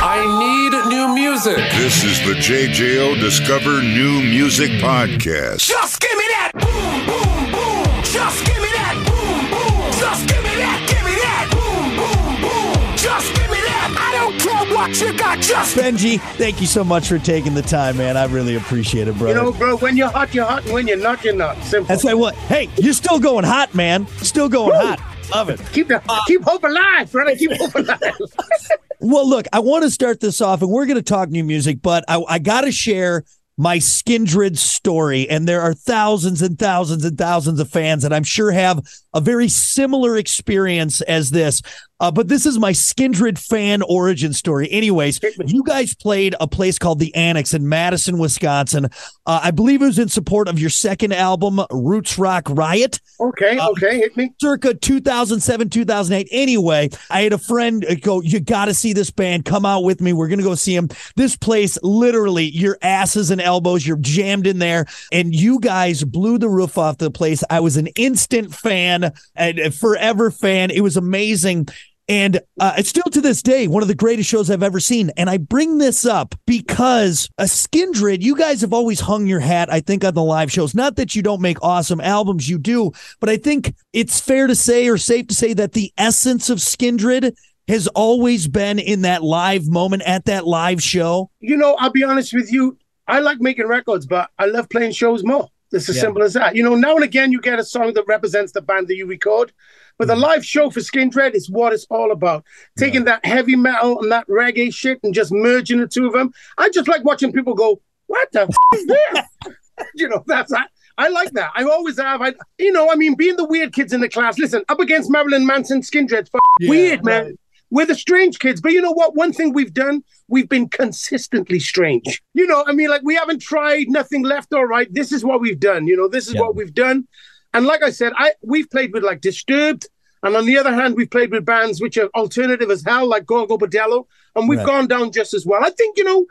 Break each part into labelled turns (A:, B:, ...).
A: I need new music.
B: This is the JJO Discover New Music Podcast.
C: Just give me that boom, boom, boom. Just give me that boom, boom. Just give me that, give me that boom, boom, boom. Just give me that. I don't care what you got. Just
D: Benji, thank you so much for taking the time, man. I really appreciate it,
E: bro.
D: You
E: know, bro, when you're hot, you're hot, and when you're not, you're not. Simple.
D: That's why what? Hey, you're still going hot, man. Still going hot. Love it.
E: keep the uh, keep hope alive, brother. Keep hope alive.
D: Well, look, I want to start this off, and we're going to talk new music, but I, I got to share my Skindred story. And there are thousands and thousands and thousands of fans that I'm sure have a very similar experience as this. Uh, but this is my Skindred fan origin story. Anyways, you guys played a place called the Annex in Madison, Wisconsin. Uh, I believe it was in support of your second album, Roots Rock Riot.
E: Okay, okay, hit me.
D: circa 2007 2008 anyway i had a friend go you got to see this band. Come out with me. We're gonna go see them this place literally your asses and elbows you're jammed in there and you guys blew the roof off the place. I was an instant fan and forever fan. It was amazing and uh, it's still to this day one of the greatest shows I've ever seen. And I bring this up because a Skindred, you guys have always hung your hat, I think, on the live shows. Not that you don't make awesome albums, you do, but I think it's fair to say or safe to say that the essence of Skindred has always been in that live moment at that live show.
E: You know, I'll be honest with you. I like making records, but I love playing shows more. It's as
D: Yeah.
E: simple as that. You know, now and again you get a song that represents the band that you record, but the mm. live show for Skindred is what it's all about. Taking that heavy metal and that reggae shit and just merging the two of them. I just like watching people go, "What the f- is this?" you know, that's that. I like that. I always have. I, you know, I mean, being the weird kids in the class. Listen, up against Marilyn Manson, Skindred's f- weird, man. We're the strange kids. But you know what? One thing we've done, we've been consistently strange. You know, I mean, like we haven't tried nothing left or right. This is what we've done. You know, this is
D: Yeah.
E: what we've done. And like I said, I we've played with like Disturbed. And on the other hand, we've played with bands which are alternative as hell, like Gogol Bordello, and we've
D: Right.
E: gone down just as well. I think, you know,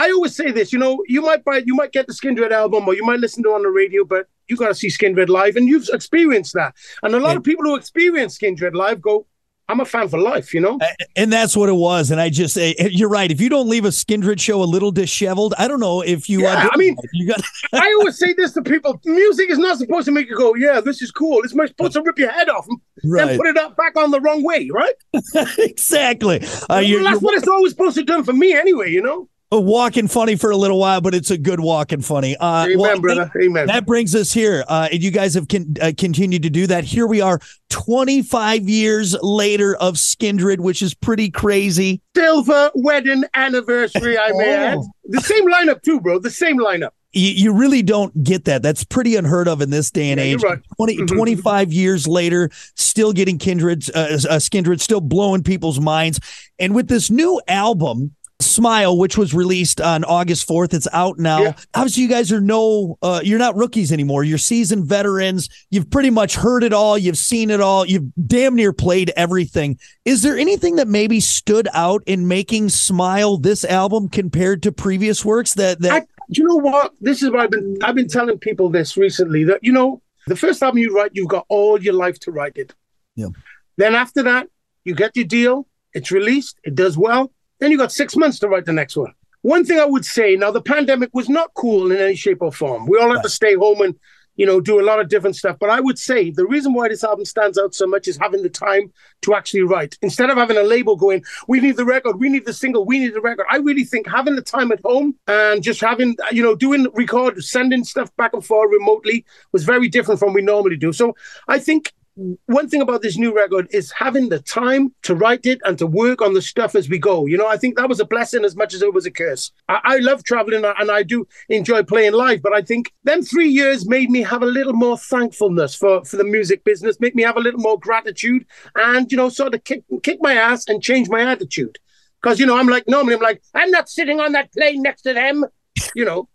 E: I always say this, you know, you might buy, you might get the Skindred album or you might listen to it on the radio, but you got to see Skindred live, and you've experienced that. And a lot of people who experience Skindred live go, "I'm a fan for life," you know.
D: And that's what it was. And I just, eh, you're right. If you don't leave a Skindred show a little disheveled, I don't know if you.
E: Yeah, I mean-
D: you got.
E: I always say this to people: music is not supposed to make you go, "Yeah, this is cool." It's supposed to rip your head off and
D: Right.
E: put it up back on the wrong way, right?
D: exactly. Uh,
E: Well, that's what it's always supposed to do for me, anyway. You know.
D: Walking funny for a little while, but it's a good walking funny. Uh,
E: Amen,
D: well,
E: brother. Amen.
D: That brings us here. Uh, and you guys have con- uh, continued to do that. Here we are 25 years later of Skindred, which is pretty crazy.
E: Silver wedding anniversary. I may
D: Oh.
E: add. The same lineup too, bro. The same lineup.
D: You, you really don't get that. That's pretty unheard of in this day and
E: Yeah,
D: age.
E: right.
D: 20,
E: Mhm.
D: 25 years later, still getting kindred, uh, uh, Skindred, still blowing people's minds. And with this new album, Smile, which was released on August 4th, it's out now.
E: Yeah.
D: Obviously, you guys are no, uh, you're not rookies anymore. You're seasoned veterans. You've pretty much heard it all. You've seen it all. You've damn near played everything. Is there anything that maybe stood out in making Smile this album compared to previous works that, that
E: I, you know what? This is what I've been. I've been telling people this recently that you know the first album you write, you've got all your life to write it.
D: Yeah.
E: Then after that, you get your deal. It's released. It does well. Then you got six months to write the next one. One thing I would say now, the pandemic was not cool in any shape or form. We all had to stay home and you know do a lot of different stuff. But I would say the reason why this album stands out so much is having the time to actually write instead of having a label going, "We need the record, we need the single, we need the record." I really think having the time at home and just having you know doing record, sending stuff back and forth remotely was very different from we normally do. So I think one thing about this new record is having the time to write it and to work on the stuff as we go. You know, I think that was a blessing as much as it was a curse. I, I love traveling and I do enjoy playing live, but I think them three years made me have a little more thankfulness for, for the music business, make me have a little more gratitude and, you know, sort of kick, kick my ass and change my attitude. Because, you know, I'm like, normally I'm like, I'm not sitting on that plane next to them, you know.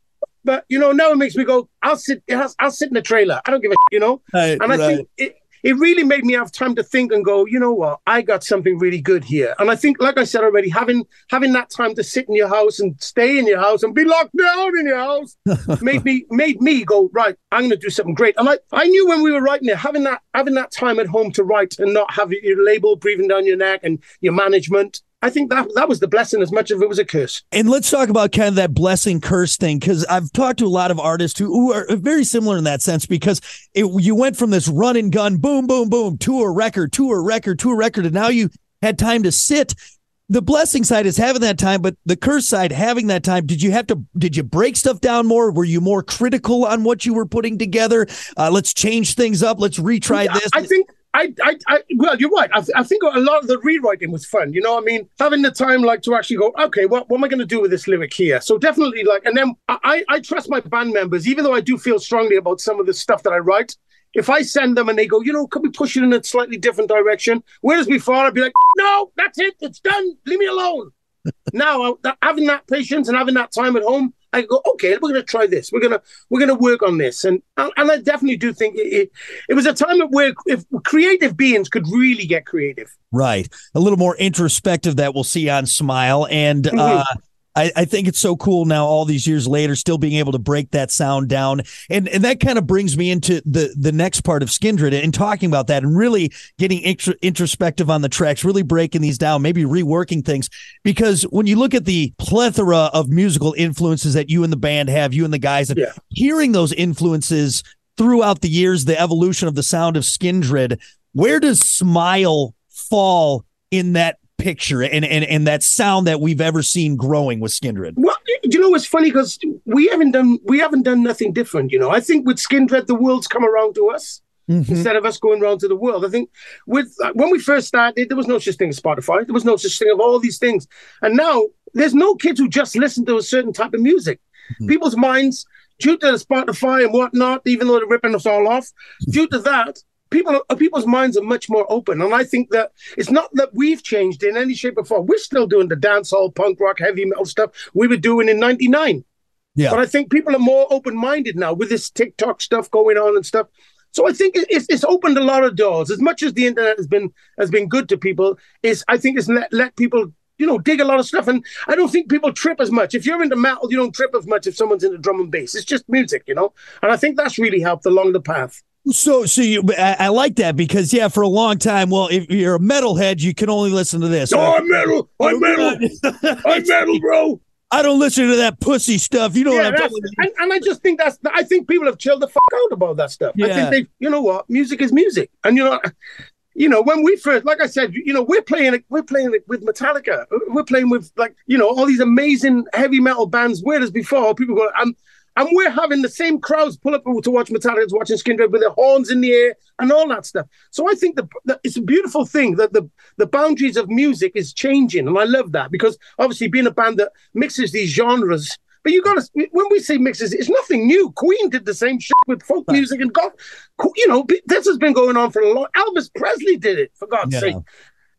E: But, you know, now it makes me go, I'll sit, I'll, I'll sit in the trailer. I don't give a, you know.
D: Right,
E: And I
D: right.
E: think it, it really made me have time to think and go, you know what, I got something really good here. And I think, like I said already, having having that time to sit in your house and stay in your house and be locked down in your house made me made me go, right, I'm gonna do something great. And I, I knew when we were writing it, having that having that time at home to write and not have your label breathing down your neck and your management, I think that that was the blessing as much as it was a curse.
D: And let's talk about kind of that blessing curse thing because I've talked to a lot of artists who, who are very similar in that sense because it, you went from this run and gun, boom, boom, boom, tour record, tour record, tour record, and now you had time to sit. The blessing side is having that time, but the curse side having that time. Did you have to? Did you break stuff down more? Were you more critical on what you were putting together? Uh, let's change things up. Let's retry this.
E: I think I, I, I, well, you're right. I, I, think a lot of the rewriting was fun. You know I mean? Having the time, like, to actually go, okay, what, what am I going to do with this lyric here? So definitely, like, and then I, I trust my band members, even though I do feel strongly about some of the stuff that I write. If I send them and they go, you know, could we push it in a slightly different direction? Whereas before, I'd be like, no, that's it, it's done, leave me alone. now, uh, having that patience and having that time at home, I go, okay, we're going to try this. We're gonna we're gonna work on this, and and I definitely do think it, it, it was a time of where if creative beings could really get creative.
D: Right, a little more introspective that we'll see on Smile, and mm-hmm. uh, I, I, think it's so cool now, all these years later, still being able to break that sound down, and and that kind of brings me into the the next part of Skindred and talking about that, and really getting introspective on the tracks, really breaking these down, maybe reworking things, because when you look at the plethora of musical influences that you and the band have, you and the guys, and yeah. hearing those influences throughout the years, the evolution of the sound of Skindred, where does Smile fall in that picture and, and and that sound that we've ever seen growing with Skindred?
E: Well, you know, it's funny because we haven't done we haven't done nothing different. You know, I think with Skindred, the world's come around to us. Mm-hmm. Instead of us going around to the world, I think with uh, when we first started, there was no such thing as Spotify. There was no such thing of all these things, and now there's no kids who just listen to a certain type of music. Mm-hmm. People's minds, due to Spotify and whatnot, even though they're ripping us all off, due to that, people uh, people's minds are much more open and i think that it's not that we've changed in any shape or form we're still doing the dancehall punk rock heavy metal stuff we were doing in 99 yeah but i think people are more open-minded now with this tiktok stuff going on and stuff so i think it's, it's opened a lot of doors as much as the internet has been has been good to people is i think it's let, let people you know, dig a lot of stuff. And I don't think people trip as much. If you're into metal, you don't trip as much if someone's into drum and bass. It's just music, you know? And I think that's really helped along the path.
D: So, so you, I, I, like that because yeah, for a long time, well, if you're a metalhead, you can only listen to this.
E: Oh, I'm metal. I'm metal. I'm metal, bro.
D: I don't listen to that pussy stuff. You know yeah, what I'm talking
E: and, and, I just think that's. I think people have chilled the fuck out about that stuff. Yeah. I think they. You know what? Music is music, and you know. You know, when we first, like I said, you know, we're playing it, we're playing it with Metallica. We're playing with like, you know, all these amazing heavy metal bands. Whereas before, people go, I'm and we're having the same crowds pull up to watch Metallica, watching Skindred with their horns in the air and all that stuff. So I think the, the, it's a beautiful thing that the, the boundaries of music is changing. And I love that because obviously being a band that mixes these genres, but you got to, when we say mixes, it's nothing new. Queen did the same shit with folk music and God, you know, this has been going on for a long, Elvis Presley did it, for God's yeah. sake.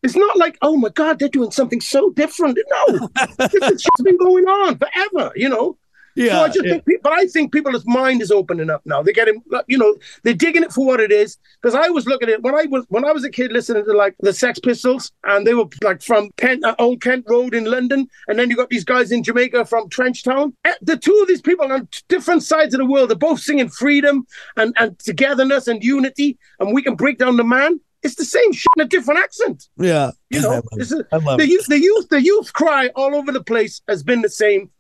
E: It's not like, oh my God, they're doing something so different. No, this has been going on forever, you know. Yeah, so I just yeah. think, but I think people's mind is opening up now. They're getting, you know, they're digging it for what it is. Because I was looking at it when I was when I was a kid listening to like the Sex Pistols, and they were like from Kent, uh, Old Kent Road in London, and then you got these guys in Jamaica from Trenchtown. Eh, the two of these people on different sides of the world, they're both singing freedom and and togetherness and unity, and we can break down the man it's the same shit in a different accent.
D: Yeah,
E: you know, a, the youth, the youth, the youth cry all over the place has been the same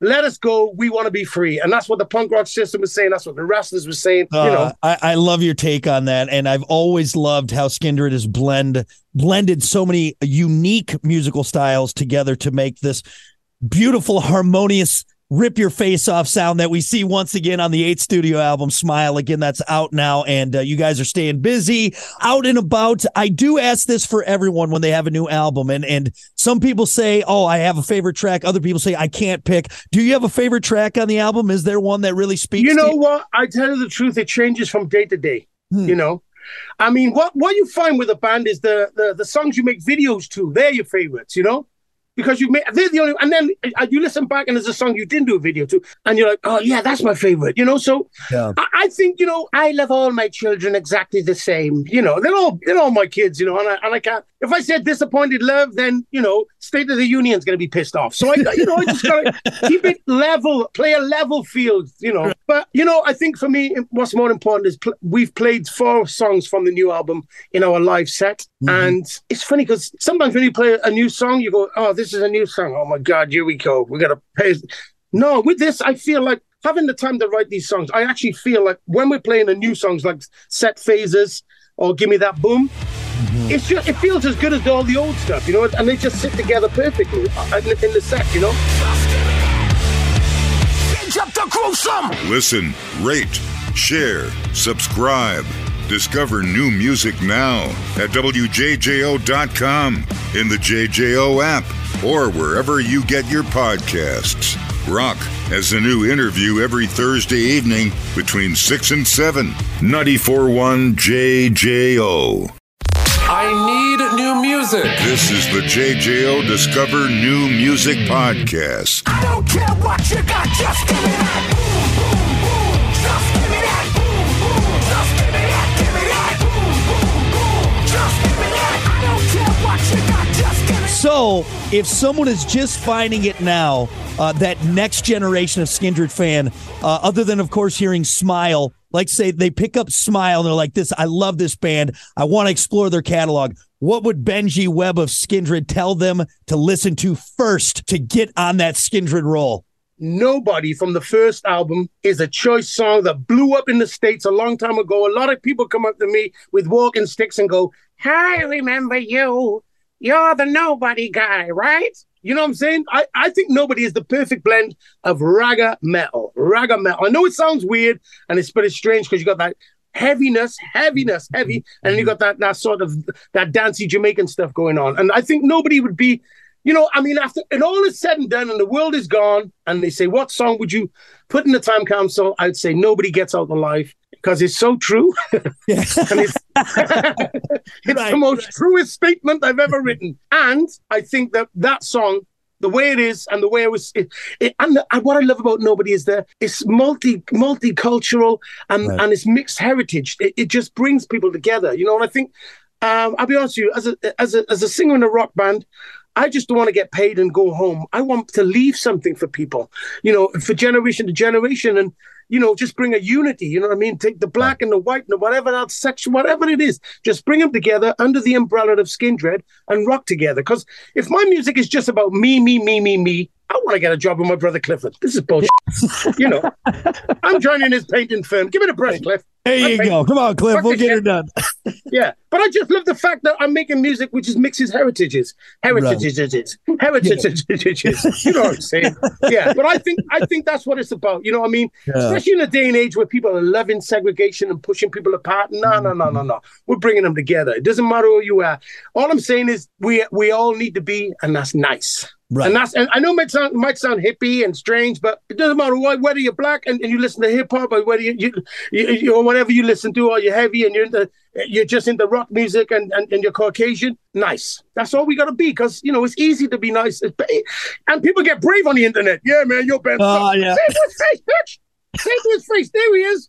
E: let us go. We want to be free. And that's what the punk rock system was saying. That's what the wrestlers were saying. Uh, you know,
D: I, I, love your take on that. And I've always loved how Skindred has blend blended so many unique musical styles together to make this beautiful, harmonious rip your face off sound that we see once again on the eighth studio album smile. Again that's out now and uh, you guys are staying busy out and about. I do ask this for everyone when they have a new album and and some people say oh i have a favorite track. Other people say i can't pick. Do you have a favorite track on the album? Is there one that really speaks
E: you know
D: you?
E: what? I tell you the truth it changes from day to day hmm. you know? I mean, what, what you find with a band is the, the the songs you make videos to. They're your favorites, you know because you made they're the only and then uh, you listen back and there's a song you didn't do a video to and you're like oh yeah that's my favorite you know? So yeah. I, I, think you know I love all my children exactly the same you know? They're all they're all my kids you know? And I, and I can't if I said disappointed love then you know State of the Union's gonna be pissed off. So I you know I just gotta keep it level play a level field you know? But you know I think for me what's more important is pl- we've played four songs from the new album in our live set And it's funny because sometimes when you play a new song, you go, "Oh, this is a new song. Oh my God, here we go. We gotta pay." No, with this, I feel like having the time to write these songs. I actually feel like when we're playing the new songs, like Set Fazers or Give Me That Boom, it's just it feels as good as all the old stuff, you know. And they just sit together perfectly uh, in, in the set, you know.
C: Up the gruesome.
B: Listen, rate, share, subscribe. Discover new music now at WJJO.com, in the JJO app, or wherever you get your podcasts. Rock has a new interview every Thursday evening between 6 and 7. 94.1 JJO.
A: I need new music.
B: This is the JJO Discover New Music Podcast.
C: I don't care what you got, just give me that. Boom, boom, boom.
D: So, if someone is just finding it now, uh, that next generation of Skindred fan, uh, other than of course hearing Smile, like say they pick up Smile and they're like, "This, I love this band. I want to explore their catalog." What would Benji Webbe of Skindred tell them to listen to first to get on that Skindred roll?
E: Nobody from the first album is a choice song that blew up in the States a long time ago. A lot of people come up to me with walking sticks and go, I remember you. You're the nobody guy, right? You know what I'm saying? I, I think nobody is the perfect blend of ragga metal. Ragga metal. I know it sounds weird and it's it's strange because you got that heaviness, heaviness, heavy, and you got that that sort of that dancey Jamaican stuff going on. And I think nobody would be, you know, I mean, after and all is said and done, and the world is gone, and they say, what song would you put in the time capsule? I'd say nobody gets out alive because it's so true. And it's, it's
D: Right,
E: the most truest statement I've ever written. And I think that that song, the way it is and the way it was, it, it, and, the, and what I love about Nobody is that it's multi multicultural and
D: Right.
E: and it's mixed heritage. It, it just brings people together, you know. And I think um, I'll be honest with you, as a as a as a singer in a rock band. I just don't want to get paid and go home. I want to leave something for people, you know, for generation to generation, and you know, just bring a unity. You know what I mean? Take the black and the white and whatever that section, whatever it is, just bring them together under the umbrella of Skindred and rock together. Because if my music is just about me, me, me, me, me, I want to get a job with my brother Clifford. This is bullshit. you know, I'm joining his painting firm. Give me the brush, Cliff.
D: There you
E: Okay.
D: go. Come on, Cliff.
E: Fuck
D: We'll get
E: yeah.
D: her done.
E: Yeah, but I just love the fact that I'm making music which is mixes heritages, heritages, heritages. you know what I'm saying? Yeah, but I think I think that's what it's about. You know what I mean?
D: Yeah.
E: Especially in a day and age where people are loving segregation and pushing people apart. No, no, no, no, mm-hmm. no. We're bringing them together. It doesn't matter who you are. All I'm saying is we we all need to be, and that's nice.
D: Right.
E: And that's and I know it might sound it might sound hippie and strange, but it doesn't matter why, whether you're black and, and you listen to hip hop or whether you, you, you, you or whatever you listen to, or you're heavy and you're into you're just into rock music and, and, and you're Caucasian, nice. That's all we gotta be, because you know it's easy to be nice. And people get brave on the internet. Yeah, man, your band.
D: Oh, yeah.
E: Say to his face, bitch. Say to his face. There he is.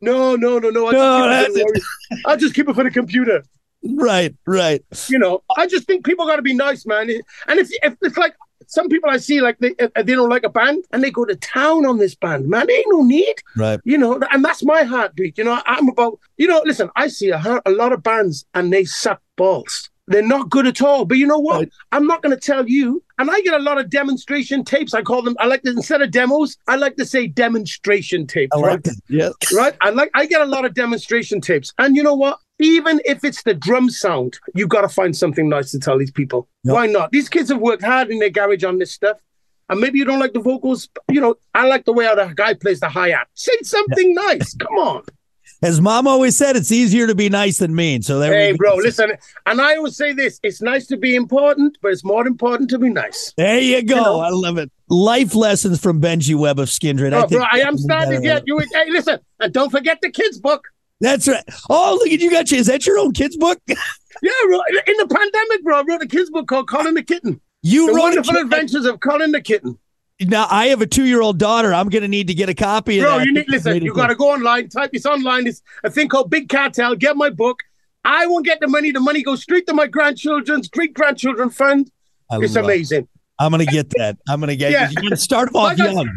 E: No, no, no, no. I'll,
D: No,
E: keep it I'll just keep it for the computer
D: Right, right.
E: you know, I just think people got to be nice, man. And if, if it's like some people I see, like they uh, they don't like a band and they go to town on this band, man. Ain't no need,
D: Right.
E: you know. And that's my heartbeat. You know, I'm about, you know, listen. I see a, a lot of bands and they suck balls. They're not good at all. But you know what?
D: Right.
E: I'm not going to tell you. And I get a lot of demonstration tapes. I call them. I like to instead of demos, I like to say demonstration tapes.
D: I
E: right?
D: like that. Yeah.
E: right? I like I get a lot of demonstration tapes, and you know what? Even if it's the drum sound, you got to find something nice to tell these people.
D: Yep.
E: Why not? These kids have worked hard in their garage on this stuff, and maybe you don't like the vocals. You know, I like the way how the guy plays the hi hat. Say something nice. Come on,
D: As mom always said, it's easier to be nice than mean. So there
E: hey, bro.
D: go.
E: Listen, and I always say this: it's nice to be important, but it's more important to be nice.
D: There you go.
E: know.
D: I love it. Life lessons from Benji Webbe of Skindred.
E: Oh,
D: think
E: bro, I am starting yet. You, hey, listen, and don't forget the kids' book.
D: That's right. Oh, look at you got you. Is that your own kid's book?
E: Yeah. In the pandemic, bro, I wrote a kids' book called Colin the Kitten.
D: You
E: The
D: wrote a
E: Wonderful Adventures of Colin the Kitten.
D: Now I have a two-year-old daughter. I'm going to need to get a copy of
E: Bro,
D: that.
E: you need listen. You got to go online, type this online. It's a thing called Big Cartel. Get my book. I won't get the money. The money goes straight to my grandchildren's great grandchildren fund.
D: I
E: It's
D: love it.
E: amazing.
D: I'm going to get that. I'm going to get.
E: Yeah.
D: You're going to start off young.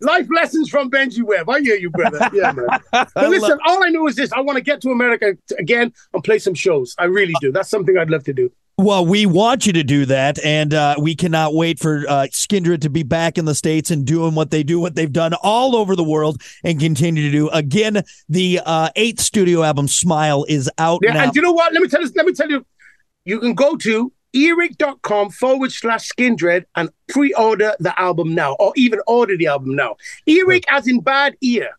E: Life lessons from Benji Webbe. I hear you, brother. Yeah, man. But listen,
D: love-
E: all I know is this: I want to get to America again and play some shows. I really do. That's something I'd love to do.
D: Well, we want you to do that, and uh, we cannot wait for uh, Skindred to be back in the states and doing what they do, what they've done all over the world, and continue to do. Again, the uh, eighth studio album, "Smile," is out
E: Yeah,
D: now.
E: and you know what? Let me tell you. Let me tell you. You can go to earache.com forward slash skindred and pre-order the album now, or even order the album now. Earache as in bad ear.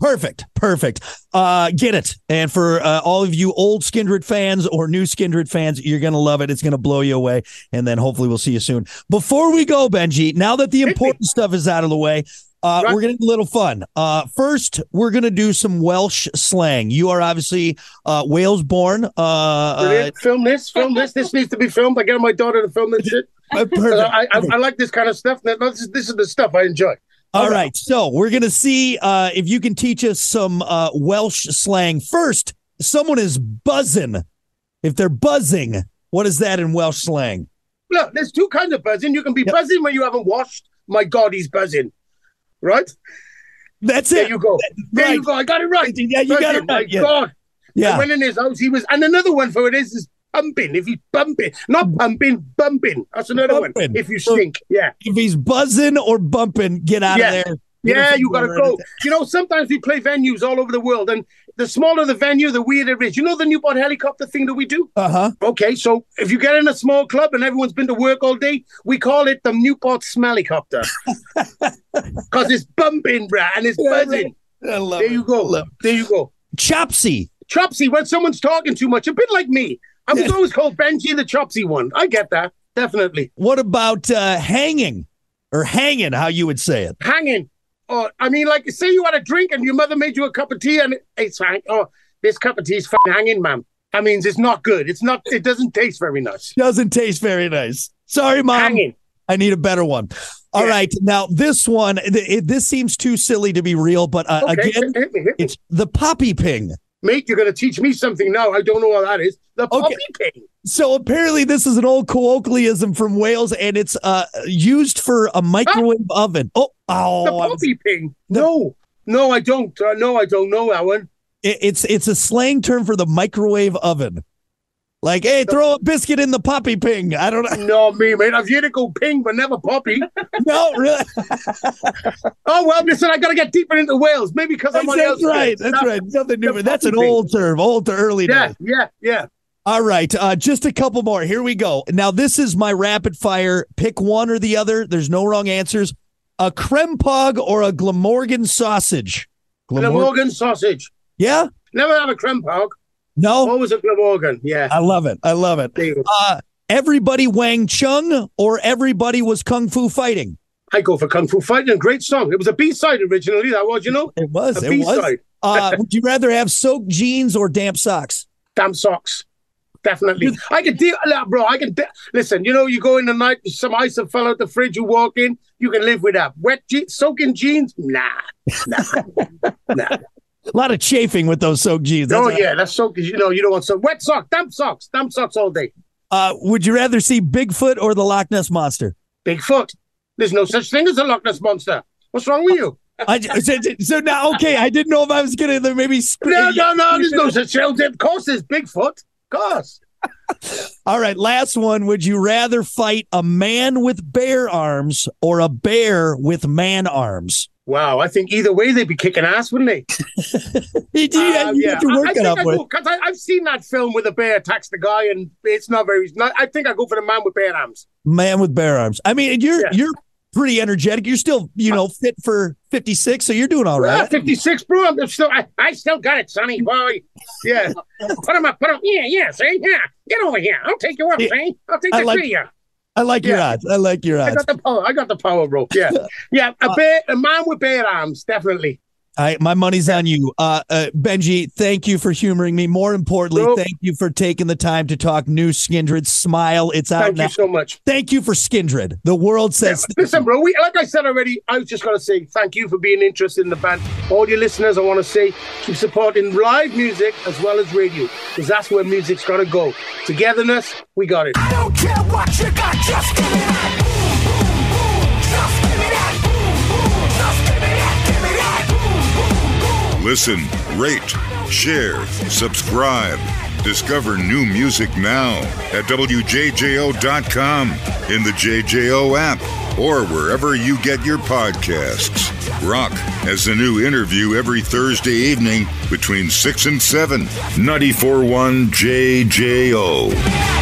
D: Perfect, perfect. Uh, get it. And for uh, all of you old Skindred fans or new Skindred fans, you're gonna love it. It's gonna blow you away. And then hopefully we'll see you soon. Before we go, Benji, now that the important stuff is out of the way, uh,
E: Right.
D: we're do a little fun. Uh, first, we're gonna do some Welsh slang. You are obviously uh, Wales born. Uh, uh,
E: film this, film this. This needs to be filmed. I get my daughter to film this shit.
D: uh.
E: I, I, I like this kind of stuff. This is, this is the stuff I enjoy.
D: All right, so we're gonna see uh, if you can teach us some uh, Welsh slang. First, someone is buzzing. If they're buzzing, what is that in Welsh slang?
E: Look, there's two kinds of buzzing. You can be
D: Yep.
E: buzzing when you haven't washed. My God, he's buzzing. Right?
D: That's
E: There
D: it.
E: There you go. There
D: right.
E: you go. I got it right.
D: Yeah, you got it
E: My
D: right. Yeah.
E: God. I
D: yeah.
E: went in his house. He was, and another one for it is is pumping. If he's bumping, not pumping, bumping. That's another
D: Bumping.
E: one. If you
D: So-
E: stink, yeah,
D: If he's buzzing or bumping, get out
E: Yeah.
D: of there.
E: yeah, you gotta go.
D: it.
E: You know, sometimes we play venues all over the world, and the smaller the venue, the weirder it is. You know the Newport helicopter thing that we do.
D: Uh-huh.
E: Okay, so if you get in a small club and everyone's been to work all day, we call it the Newport Smellycopter because it's bumping, bruh, and it's
D: Yeah,
E: buzzing.
D: I love
E: There
D: it.
E: you go. There you go.
D: Chopsy.
E: Chopsy, when someone's talking too much, a bit like me. I was always called Benji the Chopsy one. I get that. Definitely.
D: What about uh, hanging or hanging? How you would say it?
E: Hanging. Or, I mean, like, say you had a drink and your mother made you a cup of tea and it's hang. Oh, this cup of tea is hanging, ma'am. That means it's not good. It's not, it doesn't taste very nice.
D: Doesn't taste very nice. Sorry, mom.
E: Hanging.
D: I need a better one. All
E: Yeah.
D: right, now this one. It, this seems too silly to be real, but uh,
E: Okay,
D: again,
E: hit me, hit me.
D: it's the popty ping.
E: Mate, you're going to teach me something now. I don't know what that is. The
D: Okay.
E: popty ping.
D: So apparently, this is an old colloquialism from Wales, and it's uh used for a microwave oven. Oh,
E: The
D: oh, I was-
E: popty ping. No, no, I don't. Uh, no, I don't know Alan.
D: it- it's it's a slang term for the microwave oven. Like, hey, throw a biscuit in the popty ping. I don't know.
E: No, me, mate. I've heard it go ping, but never poppy.
D: No, really.
E: Oh, well, listen, I got to get deeper into Wales. Maybe because I'm
D: That's,
E: on the
D: that's right. That's right. Nothing new.
E: the
D: That's an
E: ping.
D: old term, old to early
E: Yeah,
D: days.
E: yeah, yeah.
D: All right, uh, just a couple more. Here we go. Now, this is my rapid fire. Pick one or the other. There's no wrong answers. A crempog or a Glamorgan sausage? Glamor-
E: Glamorgan sausage.
D: yeah?
E: Never have a crempog.
D: No?
E: Always a Glamorgan. Yeah.
D: I love it. I love it.
E: There you go.
D: Uh, everybody Wang Chung or everybody was kung fu fighting?
E: I go for Kung Fu Fighting. Great song. It was a B side originally. That was, you know,
D: It was.
E: a
D: It
E: B
D: was.
E: side.
D: Uh, would you rather have soaked jeans or damp socks?
E: Damp socks. Definitely. I can deal, look, bro. I can de- listen. You know, you go in the night, some ice have fell out the fridge. You walk in, you can live with that. Wet jeans, soaking jeans, nah, nah, nah.
D: A lot of chafing with those soaked jeans. That's
E: Oh
D: what-
E: yeah, that's soaking. You know, you don't want some wet socks, damp socks, damp socks all day.
D: Uh, would you rather see Bigfoot or the Loch Ness monster?
E: Bigfoot. There's no such thing as a Loch Ness monster. What's wrong with you?
D: I, so, so now, okay, I didn't know if I was gonna maybe. sp-
E: No, no, no. There's no such thing. Of course, there's Bigfoot. Course.
D: All right, last one. Would you rather fight a man with bear arms or a bear with man arms?
E: Wow, I think either way they'd be kicking ass, wouldn't they?
D: You,
E: Uh,
D: you got your work
E: I, I think
D: out
E: I
D: with.
E: go because I've seen that film where the bear attacks the guy, and it's not very. Not, I think I go for the man with bare arms.
D: Man with bear arms. I mean, you're
E: Yeah.
D: you're pretty energetic. You're still, you know, fit for 56, so you're doing all right.
E: 56, bro. I'm still. I, I still got it, Sonny boy. Yeah. put him up. Put him. Yeah, yeah. See, yeah. Get over here. I'll take you up.
D: Yeah.
E: See, I'll take
D: I
E: the
D: like-
E: you.
D: I like your
E: Yeah.
D: odds. I like your
E: I got the power. I got the power, bro. Yeah, yeah. A bear, a man with bare arms, definitely.
D: I, my money's on you. Uh, uh, Benji, thank you for humoring me. More importantly,
E: Nope.
D: thank you for taking the time to talk new Skindred. Smile. It's out
E: Thank
D: now.
E: you so much.
D: Thank you for Skindred. The world says
E: Listen, bro. We, like I said already, I was just gonna say thank you for being interested in the band. All your listeners, I want to say keep supporting live music as well as radio, because that's where music's gotta go. Togetherness, we got it.
C: I don't care what you got, just give me
B: Listen, rate, share, subscribe. Discover new music now at WJJO.com, in the JJO app, or wherever you get your podcasts. Rock has a new interview every Thursday evening between 6 and 7. 94.1 JJO.